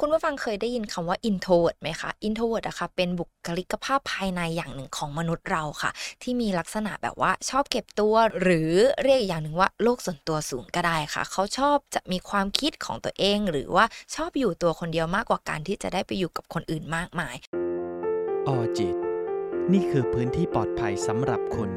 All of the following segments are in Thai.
คุณผู้ฟังเคยได้ยินคำว่า introvert ไหมคะ introvert อะค่ะเป็นบุคลิกภาพภายในอย่างหนึ่งของมนุษย์เราค่ะ ที่มีลักษณะแบบว่าชอบเก็บตัว หรือเรียกอีกอย่างหนึ่งว่าโลกส่วนตัวสูงก็ได้ค่ะ เขาชอบจะมีความคิดของตัวเอง หรือว่าชอบอยู่ตัวคนเดียวมากกว่าการที่จะได้ไปอยู่กับคนอื่นมากมาย ออจิต นี่คือพื้นที่ปลอดภัยสำหรับคุณ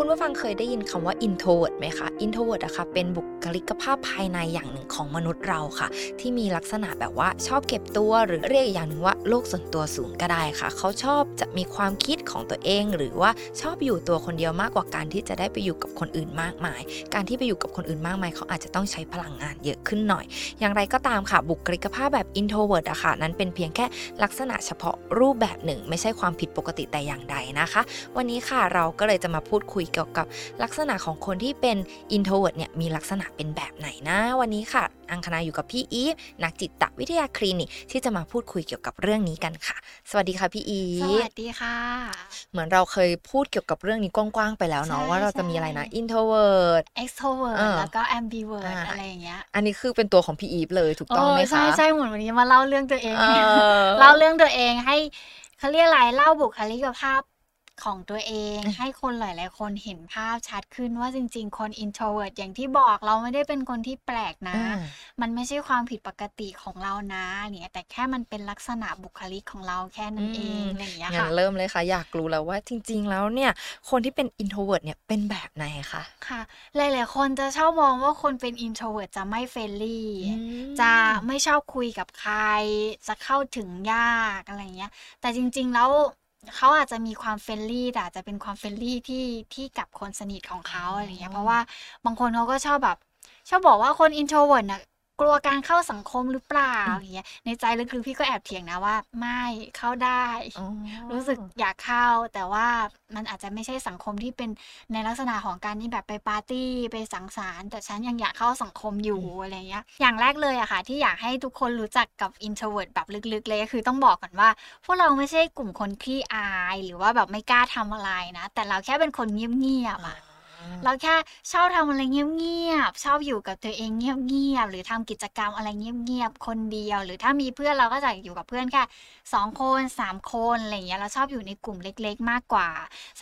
คุณผู้ฟังเคยได้ยินคำว่า introvert ไหมคะ introvert อะค่ะเป็นบุคลิกภาพภายในอย่างหนึ่งของมนุษย์เราค่ะ ที่มีลักษณะแบบว่าชอบเก็บตัว หรือเรียกอย่างหนึ่งว่าโลกส่วนตัวสูงก็ได้ค่ะ เขาชอบจะมีความคิดของตัวเอง หรือว่าชอบอยู่ตัวคนเดียวมากกว่าการที่จะได้ไปอยู่กับคนอื่นมากมาย การที่ไปอยู่กับคนอื่นมากมายเขาอาจจะต้องใช้พลังงานเยอะขึ้นหน่อย อย่างไรก็ตามค่ะบุคลิกภาพแบบ introvert อะค่ะนั้นเป็นเพียงแค่ลักษณะเฉพาะรูปแบบหนึ่ง ไม่ใช่ความผิดปกติแต่อย่างใดนะคะ วันนี้ค่ะเราก็เลยจะมาพูดคุยเกี่ยวกับลักษณะของคนที่เป็น introvert เนี่ยมีลักษณะเป็นแบบไหนนะ วันนี้ค่ะ อังคณาอยู่กับพี่อีฟนักจิตวิทยาคลินิกที่จะมาพูดคุยเกี่ยวกับเรื่องนี้กันค่ะ สวัสดีค่ะพี่อีสวัสดีค่ะเหมือนเราเคยพูดเกี่ยวกับเรื่องนี้กว้างๆไปแล้วเนาะใช่ว่าเราจะมีใช่อะไรนะ introvert extrovert เออแล้วก็ ambivert อ่าอะไรอย่างเงี้ย อันนี้คือเป็นตัวของพี่อีฟเลยถูกต้องไหมโใช่คะใช่เหมือนวันนี้มาเล่าเรื่องตัวเองเออเล่าเรื่องตัวเองให้เขาเรียกอะไรเล่าบุคลิกภาพ ของตัวเองอืมให้คนหลาย ๆ คนเห็นภาพชัดขึ้นว่าจริง ๆ คน introvert อย่างที่บอกเราไม่ได้เป็นคนที่แปลกนะอ่ามันไม่ใช่ความผิดปกติของเรานะเนี่ยแต่แค่มันเป็นลักษณะบุคลิกของเราแค่นั้นเองอะไรอย่างเงี้ยงั้นค่ะเริ่มเลยค่ะ อยากรู้แล้วว่าจริง ๆ แล้วเนี่ย คนที่เป็น introvert เนี่ยเป็นแบบไหนคะค่ะ หลาย ๆ คนจะชอบมองว่าคนเป็น introvert จะไม่เฟรนลี่อืมจะไม่ชอบคุยกับใคร จะเข้าถึงยากอะไรเงี้ย แต่จริง ๆ แล้ว เขาอาจจะมีความ friendly แต่อาจจะเป็นความ friendly ที่ที่กับคนสนิทของเขาอะไรเงี้ยเพราะว่าบางคนเขาก็ชอบแบบ ชอบบอกว่าคน introvert น่ะ กลัวการเข้าสังคมหรือเปล่าอย่างเงี้ยในใจลึกๆพี่ก็แอบเถียงนะว่า ไม่เข้าได้อ๋อรู้สึกอยากเข้า แต่ว่ามันอาจจะไม่ใช่สังคมที่เป็นในลักษณะของการที่แบบไปปาร์ตี้ไปสังสรรค์แต่ฉันยังอยากเข้าสังคมอยู่อะไรเงี้ยอย่างแรกเลยอะค่ะ ที่อยากให้ทุกคนรู้จักกับ introvert แบบลึกๆเลยก็คือต้องบอกก่อนว่า พวกเราไม่ใช่กลุ่มคนขี้อาย หรือว่าแบบไม่กล้าทำอะไรนะ แต่เราแค่เป็นคนเงียบๆอะ เราแค่ชอบทำอะไรเงียบๆชอบอยู่กับตัวเองเงียบๆหรือทำกิจกรรมอะไรเงียบๆคนเดียว หรือถ้ามีเพื่อนเราก็จะอยู่กับเพื่อนแค่สองคนสามคนอะไรอย่างเงี้ยเราชอบอยู่ในกลุ่มเล็ก ๆ มากกว่า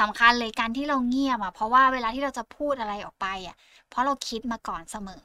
สำคัญเลยการที่เราเงียบอะเพราะว่าเวลาที่เราจะพูดอะไรออกไปอะเพราะเราคิดมาก่อนเสมอ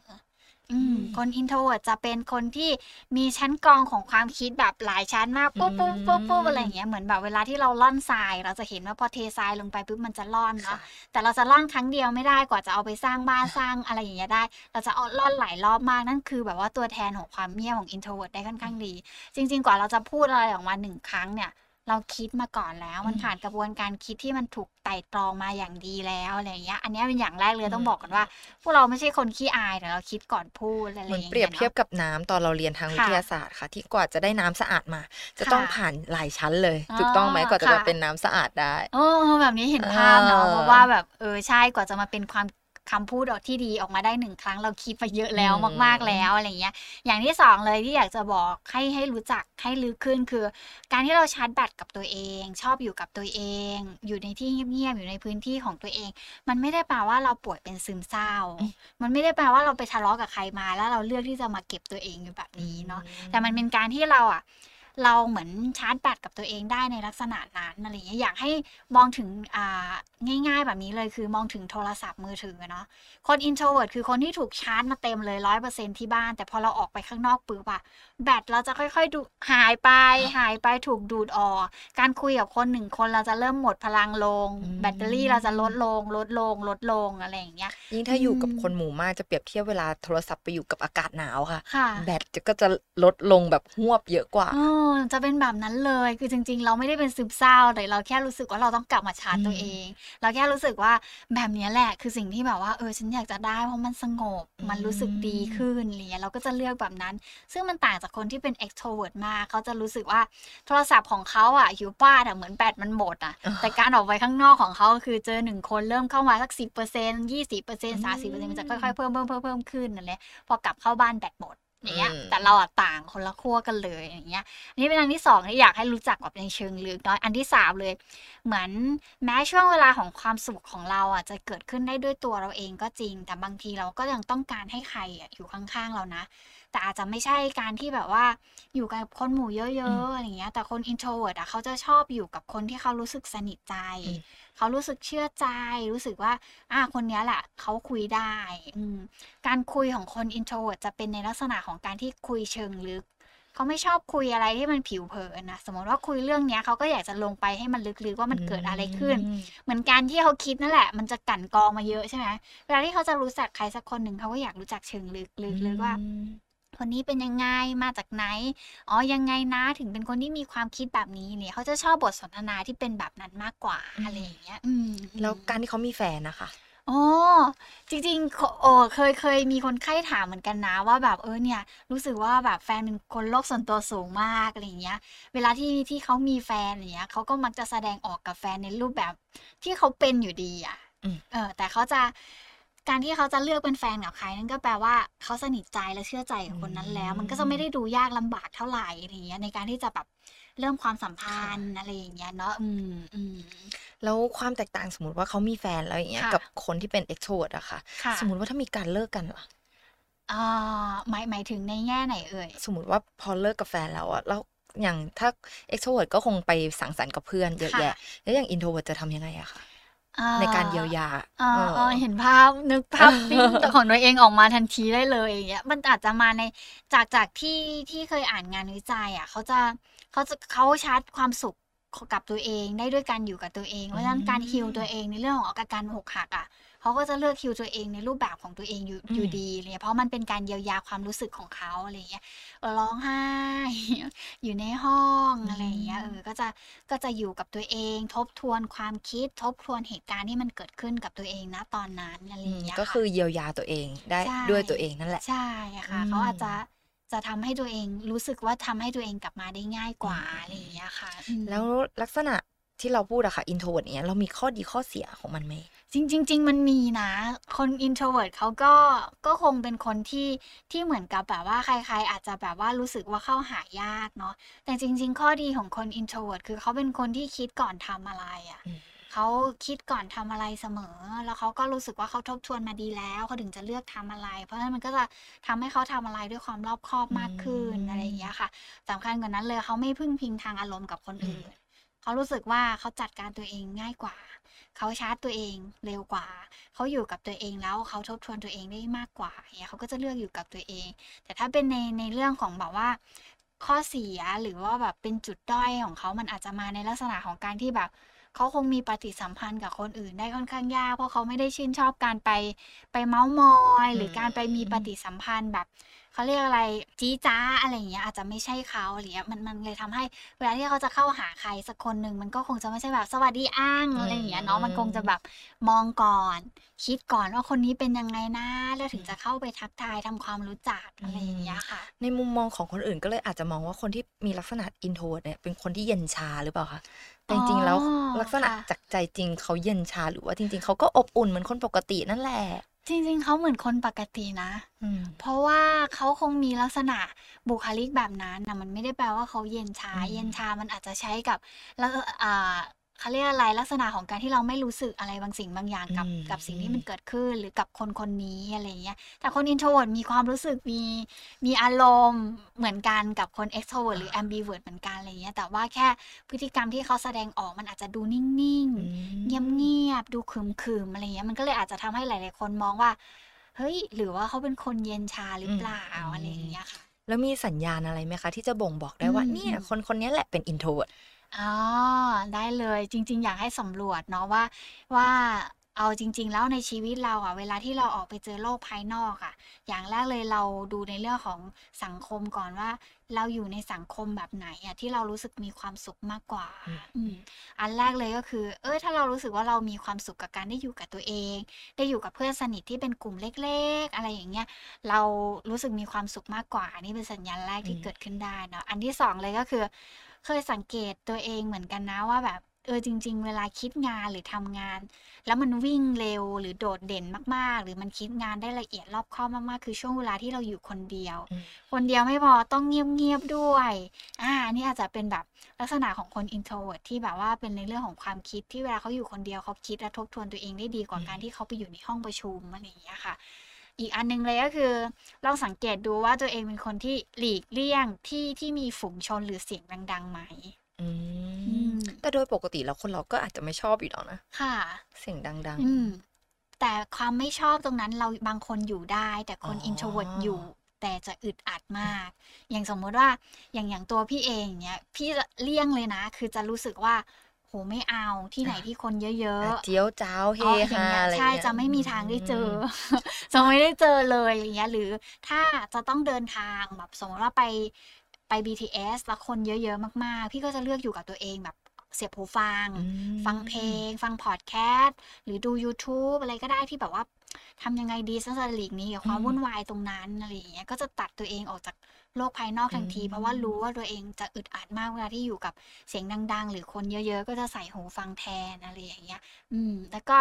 อืมอืมคน introvert จะเป็นคนที่มีชั้นกรองของความคิดแบบหลายชั้นมากปุ๊บปุ๊บปุ๊บปุ๊บอะไรอย่างเงี้ยเหมือนแบบเวลาที่เราล่อนทราย เราจะเห็นว่าพอเททรายลงไปปุ๊บมันจะล่อนเนาะแต่เราจะล่อนครั้งเดียวไม่ได้กว่าจะเอาไปสร้างบ้านสร้างอะไรอย่างเงี้ยได้ เราจะเอาล่อนหลายรอบมากนั่นคือแบบว่าตัวแทนของความเงียบของ introvert ได้ค่อนข้างดี จริง ๆ กว่าเราจะพูดอะไรออกมาหนึ่งครั้งเนี่ย เราคิดมาก่อนแล้ว มันอืมผ่านกระบวนการคิดที่มันถูกไต่ตรองมาอย่างดีแล้วอะไรอย่างเงี้ย อันเนี้ยเป็นอย่างแรกเลยอืมต้องบอกกันว่า พวกเราไม่ใช่คนขี้อายแต่เราคิดก่อนพูดอะไรอเหมือนย่างเปรียเงี้บยเทียบเนาะกับน้ำตอนเราเรียนทางวิค่ะทยาศาสตร์ค่ะ ที่กว่าจะได้น้ำสะอาดมาจะค่ะต้องผ่านหลายชั้นเลยอ๋อถูกต้องไหมกว่าจะค่ะมาเป็นน้ำสะอาดได้โอ้แบบนี้เห็นภาพเนาะเออเพราะว่าแบบเออใช่กว่าจะมาเป็นความ คำพูดออกที่ดีออกมาได้หนึ่งครั้งเราคิดไปเยอะแล้วอืมมาก ๆแล้วอะไรเงี้ย อย่างที่สองเลยที่อยากจะบอกให้ให้รู้จักให้ลึกขึ้นคือ การที่เราชาร์จแบตกับตัวเอง ชอบอยู่กับตัวเอง อยู่ในที่เงียบๆอยู่ในพื้นที่ของตัวเอง มันไม่ได้แปลว่าเราป่วยเป็นซึมเศร้าอืมมันไม่ได้แปลว่าเราไปทะเลาะกับใครมา แล้วเราเลือกที่จะมาเก็บตัวเองอยู่แบบนี้เนาะแต่มันเป็นการที่เราอะ เราเหมือนชาร์จแบตกับตัวเองได้ในลักษณะนั้นอะไรอย่างเงี้ยอยากให้มองถึงอ่าง่ายๆแบบนี้เลยคือมองถึงโทรศัพท์มือถือเนาะคน introvert คือคนที่ถูกชาร์จมาเต็มเลยร้อยเปอร์เซ็นที่บ้าน แต่พอเราออกไปข้างนอกปุ๊บอะแบตเราจะค่อยๆดูหายไปหายไปถูกดูดออก การคุยกับคนหนึ่งคนเราจะเริ่มหมดพลังลงอืมแบตเตอรี่เราจะลดลง ลดลง ลดลงอะไรอย่างเงี้ยยิ่งถ้าอยู่กับอืมคนหมู่มากจะเปรียบเทียบเวลาโทรศัพท์ไปอยู่กับอากาศหนาวค่ะค่ะแบตจะก็จะลดลงแบบหวบเยอะกว่าเออจะเป็นแบบนั้นเลย คือจริง ๆ เราไม่ได้เป็นซึมเศร้าแต่เราแค่รู้สึกว่าเราต้องกลับมาชาร์จตัวอืมเอง เราแค่รู้สึกว่าแบบเนี้ยแหละ คือสิ่งที่แบบว่าเออฉันอยากจะได้เพราะมันสงบ มันรู้สึกดีขึ้นอะไรเงี้ยเราก็จะเลือกแบบนั้น ซึ่งมันต่างจากคนที่เป็น extrovert มากเขาจะรู้สึกว่าโทรศัพท์ของเขาอะอยู่บ้านอะเหมือนแบตมันหมดอะอ่าแต่การออกไปข้างนอกของเขาคือเจอหนึ่งคนเริ่มเข้ามาสักสิบเปอร์เซ็นต์ยี่สิบเปอร์เซ็นต์สามสิบเปอร์เซ็นต์มันจะค่อยๆเพิ่มเพิ่มเพิ่มเพิ่มขึ้นนั่นแหละพอกลับเข้าบ้านแบตหมด อย่างเงี้ยอืมแต่เราอะต่างคนละขั้วกันเลยอย่างเงี้ยอันนี่เป็นอันที่สองที่อยากให้รู้จักแบบในเชิงลึกเนาะอันที่สามเลย เหมือนแม้ช่วงเวลาของความสุขของเราอะจะเกิดขึ้นได้ด้วยตัวเราเองก็จริง แต่บางทีเราก็ยังต้องการให้ใครอะอยู่ข้างๆเรานะ แต่อาจจะไม่ใช่การที่แบบว่าอยู่กับคนหมู่เยอะๆอะไรเงี้ยแต่คน introvert อะเขาจะชอบอยู่กับคนที่เขารู้สึกสนิทใจอืม เขารู้สึกเชื่อใจ รู้สึกว่า อ่าคนเนี้ยแหละเขาคุยได้อืมการคุยของคน introvert จะเป็นในลักษณะของการที่คุยเชิงลึกเขาไม่ชอบคุยอะไรที่มันผิวเผินนะสมมติว่าคุยเรื่องเนี้ยเขาก็อยากจะลงไปให้มันลึกๆว่ามันเกิดอะไรขึ้นอืมเหมือนการที่เขาคิดนั่นแหละ มันจะกลั่นกรองมาเยอะใช่ไหมเวลาที่เขาจะรู้จักใครสักคนหนึ่งเขาก็อยากรู้จักเชิงลึกๆลึกๆว่า คนนี้เป็นยังไงมาจากไหน อ๋อยังไงนะถึงเป็นคนที่มีความคิดแบบนี้เนี่ยเขาจะชอบบทสนทนาที่เป็นแบบนั้นมากกว่าอืมอะไรอย่างเงี้ยอืมแล้วการที่เขามีแฟนนะคะอ๋อจริงๆโคโอ้เคยเคยมีคนไข้ถามเหมือนกันนะว่าแบบเออเนี่ย รู้สึกว่าแบบแฟนเป็นคนโลกส่วนตัวสูงมากอะไรอย่างเงี้ย เวลาที่ที่เขามีแฟนอย่างเงี้ยเขาก็มักจะแสดงออกกับแฟนในรูปแบบที่เขาเป็นอยู่ดีอะอืมเออแต่เขาจะ การที่เขาจะเลือกเป็นแฟนกับใครนั่นก็แปลว่าเขาสนิทใจและเชื่อใจกับคนนั้นแล้ว มันก็จะไม่ได้ดูยากลำบากเท่าไหร่อะไรอย่างเงี้ยในการที่จะแบบเริ่มความสัมพันธ์อะไรอย่างเงี้ยเนาะอืมอืมแล้วความแตกต่างสมมติว่าเขามีแฟนแล้วอย่างเงี้ยค่ะกับคนที่เป็น extrovert อะค่ะค่ะ สมมติว่าถ้ามีการเลิกกันล่ะอ่าหมายหมายถึงในแง่ไหนเอ่ย สมมติว่าพอเลิกกับแฟนแล้วอะแล้วอย่างถ้า extrovert ก็คงไปสังสรรค์กับเพื่อนเยอะค่ะแยะ แล้วอย่าง introvert จะทำยังไงอะคะอ่ ในการเยียวยาอ่าเอออ่าเห็นภาพนึกภาพปิ้งของตัวเองออกมาทันทีได้เลยอย่างเงี้ยมันอาจจะมาในจากจากที่ที่เคยอ่านงานวิจัยอะเขาจะเขาจะเขาชาร์จความสุขกับตัวเองได้ด้วยการอยู่กับตัวเองเพราะฉะนั้นการฮิลตัวเองในเรื่องของอาการอกหักอะ เขาก็จะเลือกฮิลตัวเองในรูปแบบของตัวเองอยู่อืมอยู่ดีอะไรเลยเพราะมันเป็นการเยียวยาความรู้สึกของเขาอะไรเงี้ยเออร้องไห้อยู่ในห้องอะไรอย่างเงี้ยเออก็จะก็จะอยู่กับตัวเอง ทบทวนความคิดทบทวนเหตุการณ์ที่มันเกิดขึ้นกับตัวเองนะตอนนั้นอะไรอย่างเงี้ยก็ค่ะคือเยียวยาตัวเองได้ใช่ด้วยตัวเองนั่นแหละใช่ค่ะอืมเขาอาจจะจะทำให้ตัวเองรู้สึกว่าทำให้ตัวเองกลับมาได้ง่ายกว่าอืมอะไรอย่างเงี้ยค่ะอืมแล้วลักษณะที่เราพูดอะค่ะ introvert เนี้ยเรามีข้อดีข้อเสียของมันไหม จริงจริง ๆ มันมีนะ คน introvert เขาก็ก็คงเป็นคนที่ที่เหมือนกับแบบว่าใคร ๆ อาจจะแบบว่ารู้สึกว่าเข้าหายากเนาะแต่จริง ๆ ข้อดีของคน introvert คือเขาเป็นคนที่คิดก่อนทำอะไรอะ่ะอืมเขาคิดก่อนทำอะไรเสมอ แล้วเขาก็รู้สึกว่าเขาทบทวนมาดีแล้วเขาถึงจะเลือกทำอะไร เพราะฉะนั้นมันก็จะทำให้เขาทำอะไรด้วยความรอบคอบมากขึ้นอืมอะไรอย่างเงี้ยค่ะสำคัญกว่านั้นเลยเขาไม่พึ่งพิงทางอารมณ์กับคนอืมอื่น เขารู้สึกว่าเขาจัดการตัวเองง่ายกว่า เขาชาร์จตัวเองเร็วกว่า เขาอยู่กับตัวเองแล้วเขาทบทวนตัวเองได้มากกว่าอย่างเงี้ยเขาก็จะเลือกอยู่กับตัวเอง แต่ถ้าเป็นในในเรื่องของแบบว่าข้อเสียหรือว่าแบบเป็นจุดด้อยของเขามันอาจจะมาในลักษณะของการที่แบบเขาคงมีปฏิสัมพันธ์กับคนอื่นได้ค่อนข้างยากเพราะเขาไม่ได้ชื่นชอบการไปไปเมาส์มอย หรือการไปมีปฏิสัมพันธ์แบบ เขาเรียกอะไรจี้จ้าอะไรอย่างเงี้ยอาจจะไม่ใช่เขาอะไรเงี้ยมันมันเลยทำให้เวลาที่เขาจะเข้าหาใครสักคนหนึ่งมันก็คงจะไม่ใช่แบบสวัสดีอ้างอะไรอย่างเงี้ยเนาะมันคงจะแบบมองก่อน คิดก่อนว่าคนนี้เป็นยังไงนะแล้วถึงจะเข้าไปทักทายทำความรู้จักอะไรอย่างเงี้ยค่ะ ในมุมมองของคนอื่นก็เลยอาจจะมองว่าคนที่มีลักษณะ introvert เนี่ยเป็นคนที่เย็นชาหรือเปล่าคะแต่จริงๆแล้วอ๋อลักษณะค่ะจากใจจริงเขาเย็นชาหรือว่าจริง ๆเขาก็อบอุ่นเหมือนคนปกตินั่นแหละ จริงๆ เขาเหมือนคนปกตินะ อืม เพราะว่าเขาคงมีลักษณะบุคลิกแบบนั้นนะมันไม่ได้แปลว่าเขาเย็นชา อืม เย็นชามันอาจจะใช้กับแล้วอ่า เขาเรียกอะไรลักษณะของการที่เราไม่รู้สึกอะไรบางสิ่งบางอย่างกับอืม กับสิ่งที่มันเกิดขึ้นหรือกับคนคนนี้อะไรเงี้ยแต่คน introvert มีความรู้สึกมีมีอารมณ์เหมือนกันกับคน extrovert หรือ ambivert เหมือนกันอะไรเงี้ยแต่ว่าแค่พฤติกรรมที่เขาแสดงออกมันอาจจะดูนิ่งๆอืมเงียบๆดูขรึมๆอะไรเงี้ยมันก็เลยอาจจะทำให้หลาย ๆ คนมองว่า เฮ้ย หรือว่าเขาเป็นคนเย็นชาหรือเปล่าอืม อะไรอย่างเงี้ยค่ะ แล้วมีสัญญาณอะไรไหมคะ ที่จะบ่งบอกได้ว่าอืม เนี่ยคนคนนี้แหละเป็น introvert อ๋อ ได้เลย จริง ๆ อยากให้สำรวจเนาะว่า ว่า เอาจริง ๆ แล้วในชีวิตเราอะเวลาที่เราออกไปเจอโลกภายนอกอะอย่างแรกเลยเราดูในเรื่องของสังคมก่อนว่า เราอยู่ในสังคมแบบไหนอะที่เรารู้สึกมีความสุขมากกว่า อืม อืม อันแรกเลยก็คือ เออถ้าเรารู้สึกว่าเรามีความสุขกับการได้อยู่กับตัวเอง ได้อยู่กับเพื่อนสนิทที่เป็นกลุ่มเล็ก ๆ อะไรอย่างเงี้ย เรารู้สึกมีความสุขมากกว่านี่เป็นสัญญาณแรกที่อืมเกิดขึ้นได้เนาะ อันที่สองเลยก็คือ เคยสังเกตตัวเองเหมือนกันนะว่าแบบ เออจริง ๆ เวลาคิดงานหรือทำงาน แล้วมันวิ่งเร็วหรือโดดเด่นมากๆ หรือมันคิดงานได้ละเอียดรอบคอบมากๆ คือช่วงเวลาที่เราอยู่คนเดียว คนเดียวไม่พอต้องเงียบๆด้วยอ่านี่อาจจะเป็นแบบลักษณะของคน introvert ที่แบบว่าเป็นในเรื่องของความคิดที่เวลาเขาอยู่คนเดียวเขาคิดและทบทวนตัวเองได้ดีกว่าการที่เขาไปอยู่ในห้องประชุมอะไรอย่างเงี้ยค่ะ อีกอันหนึงเลยก็คือลองสังเกตดูว่าตัวเองเป็นคนที่หลีกเลี่ยงที่ที่มีฝูงชนหรือเสียงดังๆไหมอือืมมแต่โดยปกติแล้วคนเราก็อาจจะไม่ชอบอยู่แล้วนะ ค่ะ เสียงดังอืมแต่ความไม่ชอบตรงนั้นเราบางคนอยู่ได้ แต่คนอ๋อ introvert อยู่แต่จะอึดอัดมาก อย่างสมมุติว่าอย่างอย่างตัวพี่เองเนี้ยพี่จะเลี่ยงเลยนะ คือจะรู้สึกว่า โหไม่เอาที่ไหนที่คนเยๆอะอะเจียวจ้าวเฮอ๋ออย่าฮางเงี้ยอะไรใช่เงี้ยจะไม่มีทางได้เจอมจะไม่ได้เจอเลยอย่างเงี้ยหรือถ้าจะต้องเดินทางแบบสมมติว่าไปไป BTS แล้วคนเยอะๆมากๆ พี่ก็จะเลือกอยู่กับตัวเองแบบเสียบหูฟังอืมฟังเพลง ฟังพอดแคสต์หรือดู YouTube อะไรก็ได้ที่แบบว่า ทำยังไงดีสักหลีกหนี้กับความอืมวุ่นวายตรงนั้นอะไรอย่างเงี้ยก็จะตัดตัวเองออกจากโลกภายนอกทันทีอืมเพราะว่ารู้ว่าตัวเองจะอึดอัดมากเวลาที่อยู่กับเสียงดัง ๆ หรือคนเยอะๆ ก็จะใส่หูฟังแทนอะไรอย่างเงี้ย อืม แล้วก็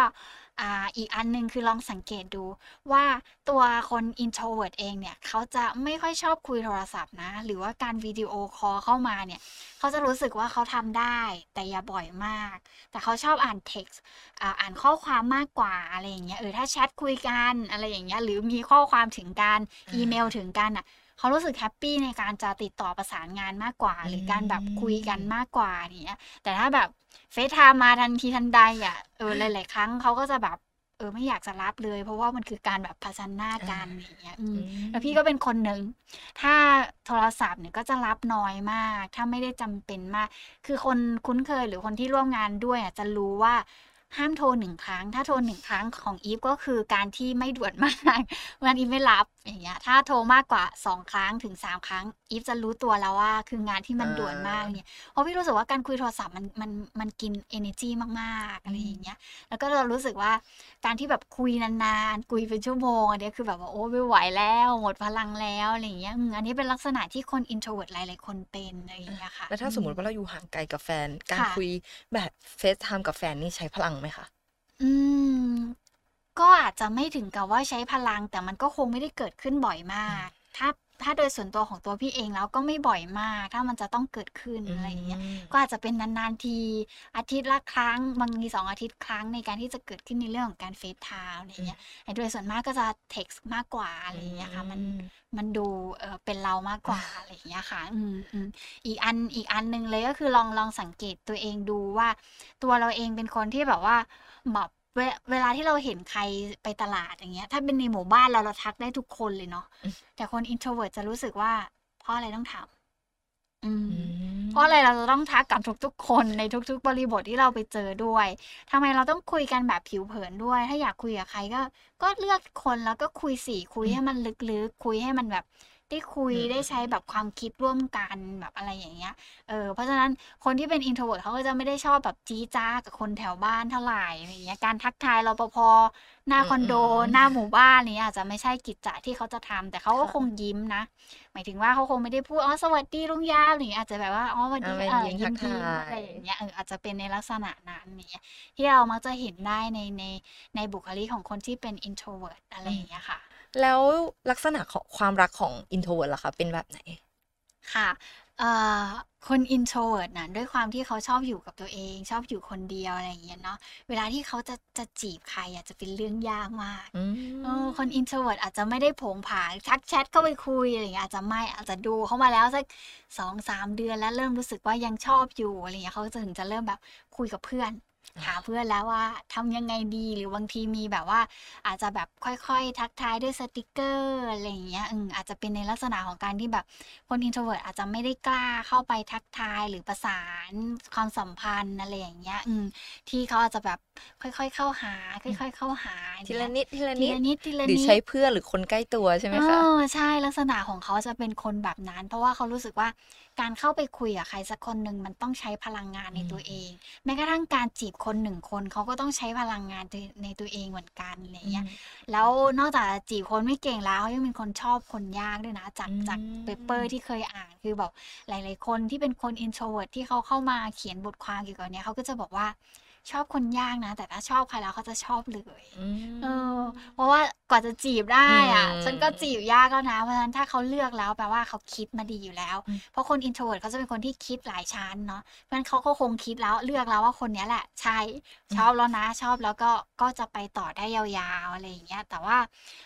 อ่าอีกอันหนึ่งคือลองสังเกตดูว่าตัวคน introvert เองเนี่ย เขาจะไม่ค่อยชอบคุยโทรศัพท์นะ หรือว่าการ video call เข้ามาเนี่ย เขาจะรู้สึกว่าเขาทำได้แต่อย่าบ่อยมาก แต่เขาชอบอ่าน text อ่าอ่านข้อความมากกว่าอะไรอย่างเงี้ยเออถ้าแชทคุยกันอะไรอย่างเงี้ยหรือมีข้อความถึงกันอ่าอีเมลถึงกันอะเขารู้สึก happy ในการจะติดต่อประสานงานมากกว่า หรือการแบบคุยกันมากกว่าอย่างเงี้ย แต่ถ้าแบบFaceTime มาทันทีทันใดอะเออหลาย ๆ ครั้งเขาก็จะแบบเออไม่อยากจะรับเลย เพราะว่ามันคือการแบบประชันหน้ากันอย่างเงี้ยอืมแล้วพี่ก็เป็นคนหนึ่งถ้าโทรศัพท์เนี่ยก็จะรับน้อยมาก ถ้าไม่ได้จำเป็นมาก คือคนคุ้นเคยหรือคนที่ร่วมงานด้วยอะจะรู้ว่า ห้ามโทรหนึ่งครั้ง ถ้าโทรหนึ่งครั้งของอีฟก็คือการที่ไม่ด่วนมากวันอีฟไม่รับอย่างเงี้ยถ้าโทรมากกว่าสองครั้งถึงสามครั้ง อีฟจะรู้ตัวแล้วว่า คืองานที่มันอ่าด่วนมากเนี่ยเพราะพี่รู้สึกว่าการคุยโทรศัพท์มันมันมันกิน energy มากๆอะไรอย่างเงี้ยแล้วก็เรารู้สึกว่าการที่แบบคุยนานๆคุยเป็นชั่วโมงอันเนี้ยคือแบบว่าโอ้ไม่ไหวแล้วหมดพลังแล้วอะไรอย่างเงี้ยอืมอันนี้เป็นลักษณะที่คน introvert หลายๆคนเป็นอะไรอย่างเงี้ยค่ะแล้วถ้าสมมติอืว่าเราอยู่ห่างไกลกับแฟน การค่ะคุยแบบ FaceTime กับแฟนนี่ใช้พลังไหมคะอืม ก็อาจจะไม่ถึงกับว่าใช้พลัง แต่มันก็คงไม่ได้เกิดขึ้นบ่อยมาก ถ้าถ้าโดยส่วนตัวของตัวพี่เองแล้วก็ไม่บ่อยมาก ถ้ามันจะต้องเกิดขึ้นอะไรอย่างเงี้ยก็อาจจะเป็นนานๆทีอาทิตย์ละครั้งบางทีสองอาทิตย์ครั้งในการที่จะเกิดขึ้นในเรื่องของการ FaceTime อะไรอย่างเงี้ยแต่โดยส่วนมากก็จะเท็กซ์มากกว่าอะไรอย่างเงี้ยค่ะมันอืมมันดูเออเป็นเรามากกว่าอะไรอย่างเงี้ยค่ะอืมอืมอีกอันอีกอันหนึ่งเลยก็คือลองลองสังเกตตัวเองดูว่า ตัวเราเองเป็นคนที่แบบว่าแบบ เวเวลาที่เราเห็นใครไปตลาดอย่างเงี้ย ถ้าเป็นในหมู่บ้านเราเราทักได้ทุกคนเลยเนาะอืมแต่คน introvert จะรู้สึกว่า เพราะอะไรต้องถามอืมอืมเพราะอะไรเราจะต้องทักกับทุกๆคนในทุก ๆ บริบทที่เราไปเจอด้วยทำไมเราต้องคุยกันแบบผิวเผินด้วย ถ้าอยากคุยกับใครก็ ก็เลือกคนแล้วก็คุยสี่คุยให้มันลึกๆคุยให้มันแบบ ได้คุยอืมได้ใช้แบบความคิดร่วมกันแบบอะไรอย่างเงี้ย เออ เพราะฉะนั้นคนที่เป็น introvert เขาก็จะไม่ได้ชอบแบบจี้จ้ากับคนแถวบ้านเท่าไหร่อะไรอย่างเงี้ย การทักทายรปภหน้าคอนโดอืมหน้าหมู่บ้านนี้อาจจะไม่ใช่กิจจะที่เขาจะทำแต่เขาก็ค่ะคงยิ้มนะ หมายถึงว่าเขาคงไม่ได้พูดอ๋อสวัสดีลุงยามอะไรอย่างเงี้ยอาจจะแบบว่าอ๋อสวัสดีอ่าเออยิ้มยิ้มทักยิ้มทายอะไรอย่างเงี้ยเอออาจจะเป็นในลักษณะนั้นเนี่ยที่เรามักจะเห็นได้ในในในบุคลิกของคนที่เป็น introvert อะไรอย่างเงี้ยค่ะ แล้วลักษณะของความรักของ introvert ล่ะคะเป็นแบบไหน ค่ะเอ่อคน introvert น่ะด้วยความที่เขาชอบอยู่กับตัวเอง ชอบอยู่คนเดียวอะไรอย่างเงี้ยเนาะเวลาที่เขาจะจะจีบใครอะจะเป็นเรื่องยากมากอืมเออคน introvert อาจจะไม่ได้โผงผางทักแชทเข้าไปคุยอะไรอย่างเงี้ยอาจจะไม่อาจจะดูเข้ามาแล้วสักสองสามเดือนแล้วเริ่มรู้สึกว่ายังชอบอยู่อะไรอย่างเงี้ยเขาจะถึงจะเริ่มแบบคุยกับเพื่อน หาเพื่อนแล้วว่าทำยังไงดีหรือบางทีมีแบบว่า อาจจะแบบค่อยๆ ทักทายด้วยสติกเกอร์อะไรอย่างเงี้ยอืมอาจจะเป็นในลักษณะของการที่แบบคน introvert อาจจะไม่ได้กล้าเข้าไปทักทายหรือประสานความสัมพันธ์อะไรอย่างเงี้ยอืมที่เขาอาจจะแบบค่อยๆ เข้าหา ค่อย ๆ เข้าหาอย่างทีเงี้ละยนิดทีละทีนิดละนิดทีละหรือนิดใช้เพื่อนหรือคนใกล้ตัวใช่ไหมเอคะอใช่ลักษณะของเขาจะเป็นคนแบบนั้น เพราะว่าเขารู้สึกว่าการเข้าไปคุยกับใครสักคนหนึ่งมันต้องใช้พลังงานในอืมตัวเอง แม้กระทั่งการจีบคนหนึ่งคนเขาก็ต้องใช้พลังงานในในตัวเองเหมือนกันอะไรเงี้ยแล้วนอกจากจีบคนไม่เก่งแล้วเขายังเป็นคนชอบคนยากด้วยนะจากอืมจากเปเปอร์ที่เคยอ่านคือแบบหลาย ๆ คนที่เป็นคน introvert ที่เขาเข้ามาเขียนบทความเกี่ยวกับเนี้ยเขาก็จะบอกว่า ชอบคนยากนะ แต่ถ้าชอบใครแล้วเขาจะชอบเลยอืมเออ เพราะว่ากว่าจะจีบได้อะอืมฉันก็จีบยากแล้วนะ เพราะฉะนั้นถ้าเขาเลือกแล้วแปลว่าเขาคิดมาดีอยู่แล้วอืมเพราะคน introvert เขาจะเป็นคนที่คิดหลายชั้นเนาะ เพราะฉะนั้นเขาก็คงคิดแล้วเลือกแล้วว่าคนเนี้ยแหละใช่ชอบแล้วนะ ชอบแล้วก็ก็จะไปต่อได้ยาวๆอะไรอย่างเงี้ย แต่ว่า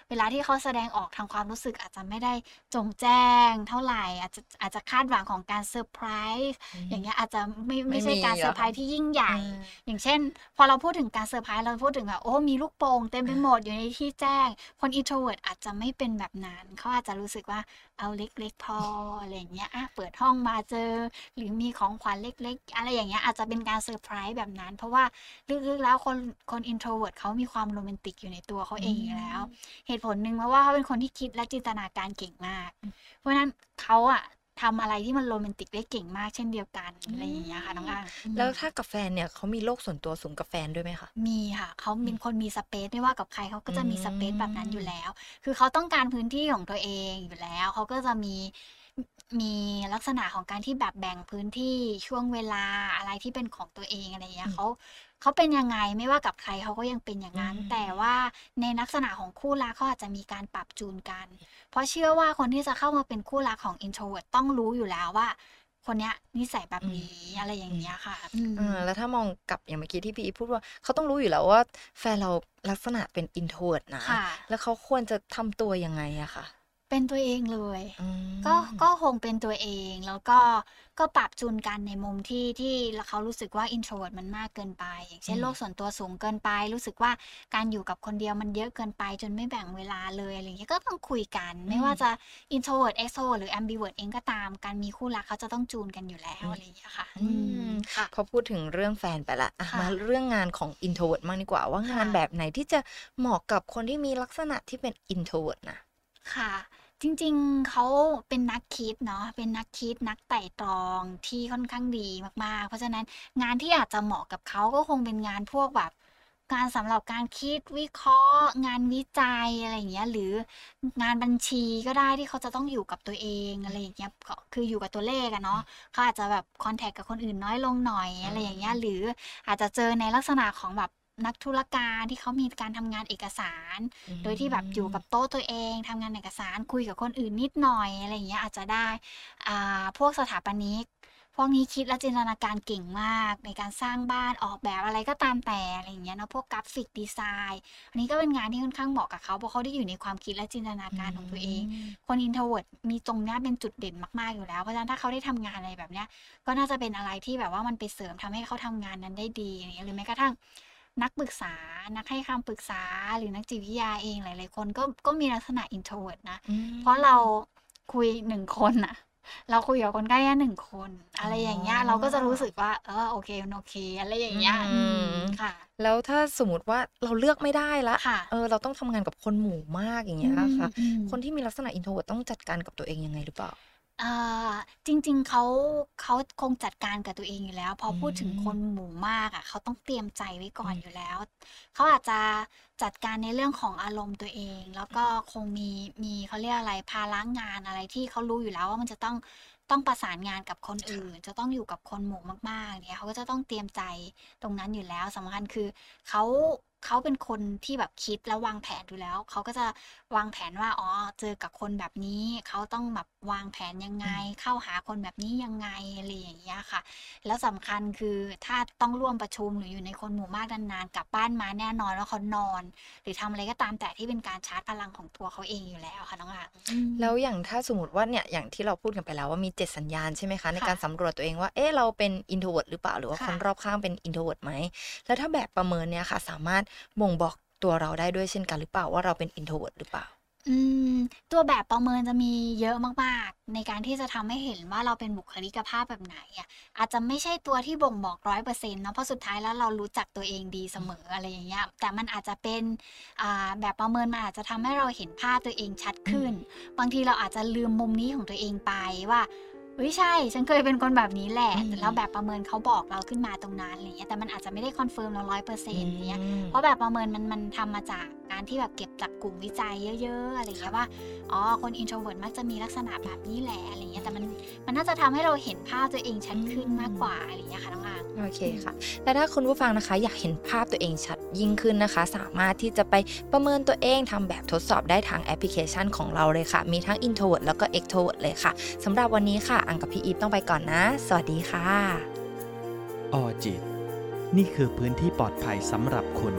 เวลาที่เขาแสดงออกทางความรู้สึกอาจจะไม่ได้โจ่งแจ้ง เท่าไหร่อาจจะอาจจะคาดหวังของการเซอร์ไพรส์อย่างเงี้ยอาจจะไม่ไม่ใช่ไม่มีการเหรอเซอร์ไพรส์ที่ยิ่งใหญ่อืมอย่างเช่น พอเราพูดถึงการเซอร์ไพรส์เราพูดถึงแบบโอ้มีลูกโป่งเต็มไปหมดอยู่ในที่แจ้ง คน introvert อาจจะไม่เป็นแบบนั้นเขาอาจจะรู้สึกว่าเอาเล็กๆพออะไรอย่างเงี้ยอะเปิดห้องมาเจอ หรือมีของขวัญเล็ก ๆ อะไรอย่างเงี้ยอาจจะเป็นการเซอร์ไพรส์แบบนั้น เพราะว่าลึกๆแล้วคนคน introvert เขามีความโรแมนติกอยู่ในตัวเขาเองอยู่แล้ว เหตุผลหนึ่งเพราะว่าเขาเป็นคนที่คิดและจินตนาการเก่งมาก เพราะฉะนั้นเขาอะ ทำอะไรที่มันโรแมนติกได้เก่งมากเช่นเดียวกันอะไรอย่างเงี้ยค่ะน้องอ่างอืมแล้วถ้ากับแฟนเนี่ยเขามีโลกส่วนตัวสูงกับแฟนด้วยไหมคะมีค่ะเขาเป็นคนมีสเปซไม่ว่ากับใครเขาก็จะมีอืมสเปซแบบนั้นอยู่แล้ว คือเขาต้องการพื้นที่ของตัวเองอยู่แล้วเขาก็จะมีมีลักษณะของการที่แบบแบ่งพื้นที่ช่วงเวลาอะไรที่เป็นของตัวเองอะไรอย่างเงี้ยเขา เขาเป็นยังไงไม่ว่ากับใครเขาก็ยังเป็นอย่างนั้นอืมแต่ว่าในลักษณะของคู่รักเขาอาจจะมีการปรับจูนกัน เพราะเชื่อว่าคนที่จะเข้ามาเป็นคู่รักของ introvert ต้องรู้อยู่แล้วว่า คนเนี้ยนิสัยแบบนี้อะไรอย่างเงี้ยค่ะอืมอ่าแล้วถ้ามองกลับอย่างเมื่อกี้ที่พี่อีฟพูดว่าเขาต้องรู้อยู่แล้วว่า แฟนเราลักษณะเป็นอินโทรดนะค่ะแล้วเขาควรจะทำตัวยังไงอะคะ เป็นตัวเองเลยอืมก็ก็คงเป็นตัวเองแล้วก็ก็ปรับจูนกันในมุมที่ที่เขารู้สึกว่า introvert มันมากเกินไป อย่างเช่นอืมโลกส่วนตัวสูงเกินไป รู้สึกว่าการอยู่กับคนเดียวมันเยอะเกินไป จนไม่แบ่งเวลาเลยอะไรอย่างเงี้ยก็ต้องคุยกัน ไม่ว่าจะ introvert extrovert หรือ ambivert เองก็ตามการมีคู่รักเขาจะต้องจูนกันอยู่แล้วอะไรอย่างเงี้ยค่ะอืมค่ะพอพูดถึงเรื่องแฟนไปละอะค่ะมาเรื่องงานของ introvert บ้างดีกว่าว่างานค่ะแบบไหนที่จะเหมาะกับคนที่มีลักษณะที่เป็น introvert นะค่ะ จริงๆ เขาเป็นนักคิดเนาะ เป็นนักคิดนักไต่ตรองที่ค่อนข้างดีมากๆ เพราะฉะนั้นงานที่อาจจะเหมาะกับเขาก็คงเป็นงานพวกแบบงานสำหรับการคิดวิเคราะห์ งานวิจัยอะไรอย่างเงี้ย หรืองานบัญชีก็ได้ที่เขาจะต้องอยู่กับตัวเองอะไรอย่างเงี้ยก็คืออยู่กับตัวเลขอะเนาะเขาอาจจะแบบคอนแทคกับคนอื่นน้อยลงหน่อยอะไรอย่างเงี้ยหรืออาจจะเจอในลักษณะของแบบ นักธุรการที่เขามีการทำงานเอกสาร โดยที่แบบอยู่กับโต๊ะตัวเองทำงานเอกสารคุยกับคนอื่นนิดหน่อยอะไรอย่างเงี้ยอาจจะได้อ่าพวกสถาปนิกพวกนี้คิดและจินตนาการเก่งมากในการสร้างบ้านออกแบบอะไรก็ตามแต่อะไรอย่างเงี้ยเนาะพวกกราฟิกดีไซน์อันนี้ก็เป็นงานที่ค่อนข้างเหมาะกับเขาเพราะเขาได้อยู่ในความคิดและจินตนาการของตัวเอง คน introvert มีตรงเนี้ยเป็นจุดเด่นมากๆอยู่แล้วเพราะฉะนั้นถ้าเขาได้ทำงานอะไรแบบเนี้ยก็น่าจะเป็นอะไรที่แบบว่ามันไปเสริมทำให้เขาทำงานนั้นได้ดีอย่างเงี้ยหรือแม้กระทั่ง นักปรึกษา นักให้คำปรึกษา หรือนักจิตวิทยาเองหลาย ๆ คนก็ก็มีลักษณะ introvert นะอืมเพราะเราคุยหนึ่งคนอะเราคุยกับคนใกล้แค่หนึ่งคน อะไรอย่างเงี้ยอ๋อเราก็จะรู้สึกว่า เออโอเคมันโอเค อะไรอย่างเงี้ยอืมอืมค่ะ แล้วถ้าสมมติว่าเราเลือกไม่ได้ละค่ะเออเราต้องทำงานกับคนหมู่มากอย่างเงี้ยค่ะอืมคนที่มีลักษณะ introvert ต้องจัดการกับตัวเองยังไงหรือเปล่า อ่า จริง ๆ เขา เขาคงจัดการกับตัวเองอยู่แล้ว พอพูดถึงอืมคนหมู่มากอะเขาต้องเตรียมใจไว้ก่อนอืมอยู่แล้ว เขาอาจจะจัดการในเรื่องของอารมณ์ตัวเอง แล้วก็คงมี มี เขาเรียกอะไร ภาระงานอะไรที่เขารู้อยู่แล้วว่า มันจะต้อง ต้องประสานงานกับคนอื่นจะต้องอยู่กับคนหมู่มากๆเนี่ยเขาก็จะต้องเตรียมใจตรงนั้นอยู่แล้ว สำคัญคือเขาเขาเป็นคนที่แบบคิดแล้ววางแผนอยู่แล้ว เขาก็จะวางแผนว่าอ๋อเจอกับคนแบบนี้ เขาต้องแบบวางแผนยังไง เข้าหาคนแบบนี้ยังไงอะไรอย่างเงี้ยค่ะ แล้วสำคัญคือถ้าต้องร่วมประชุมหรืออยู่ในคนหมู่มากนานๆกลับบ้านมาแน่นอนว่าเขานอน หรือทำอะไรก็ตามแต่ที่เป็นการชาร์จพลังของตัวเขาเองอยู่แล้วค่ะน้องอ่างอืมแล้วอย่างถ้าสมมติว่าเนี่ยอย่างที่เราพูดกันไปแล้วว่ามีเจ็ดสัญญาณใช่ไหมคะในค่ะการสำรวจตัวเองว่าเอ๊ะเราเป็น introvert หรือเปล่าหรือว่าค่ะคนรอบข้างเป็น introvert ไหมแล้วถ้าแบบประเมินเนี่ยค่ะ สามารถบ่งบอกตัวเราได้ด้วยเช่นกันหรือเปล่าว่าเราเป็น introvert หรือเปล่า อืม ตัวแบบประเมินจะมีเยอะมากๆ ในการที่จะทำให้เห็นว่าเราเป็นบุคลิกภาพแบบไหนอะอาจจะไม่ใช่ตัวที่บ่งบอกร้อยเปอร์เซ็นต์เนาะเพราะสุดท้ายแล้วเรารู้จักตัวเองดีเสมออะไรอย่างเงี้ยแต่มันอาจจะเป็นอ่าแบบประเมินมันอาจจะทำให้เราเห็นภาพตัวเองชัดขึ้น บางทีเราอาจจะลืมมุมนี้ของตัวเองไปว่า เฮ้ยใช่ ฉันเคยเป็นคนแบบนี้แหละอืมแต่เราแบบประเมินเขาบอกเราขึ้นมาตรงนั้นอะไรเงี้ยแต่มันอาจจะไม่ได้คอนเฟิร์มเราร้อยเปอร์เซ็นต์เนี้ยอืมเพราะแบบประเมินมันมันทำมาจาก การที่แบบเก็บจากกลุ่มวิจัยเยอะ ๆ อะไรเงี้ยว่าอ๋อคน introvert มักจะมีลักษณะแบบนี้แหละอะไรเงี้ยแต่มันมันน่าจะทำให้เราเห็นภาพตัวเองชัดขึ้นมากกว่าอะไรเงี้ยค่ะน้องอางโอเคค่ะและถ้าคุณผู้ฟังนะคะ อยากเห็นภาพตัวเองชัดยิ่งขึ้นนะคะ สามารถที่จะไปประเมินตัวเองทำแบบทดสอบได้ทางแอปพลิเคชันของเราเลยค่ะ มีทั้ง introvert แล้วก็ extrovert เลยค่ะสำหรับวันนี้ค่ะ อังกับพี่อีฟต้องไปก่อนนะ สวัสดีค่ะออจิต นี่คือพื้นที่ปลอดภัยสำหรับคุณ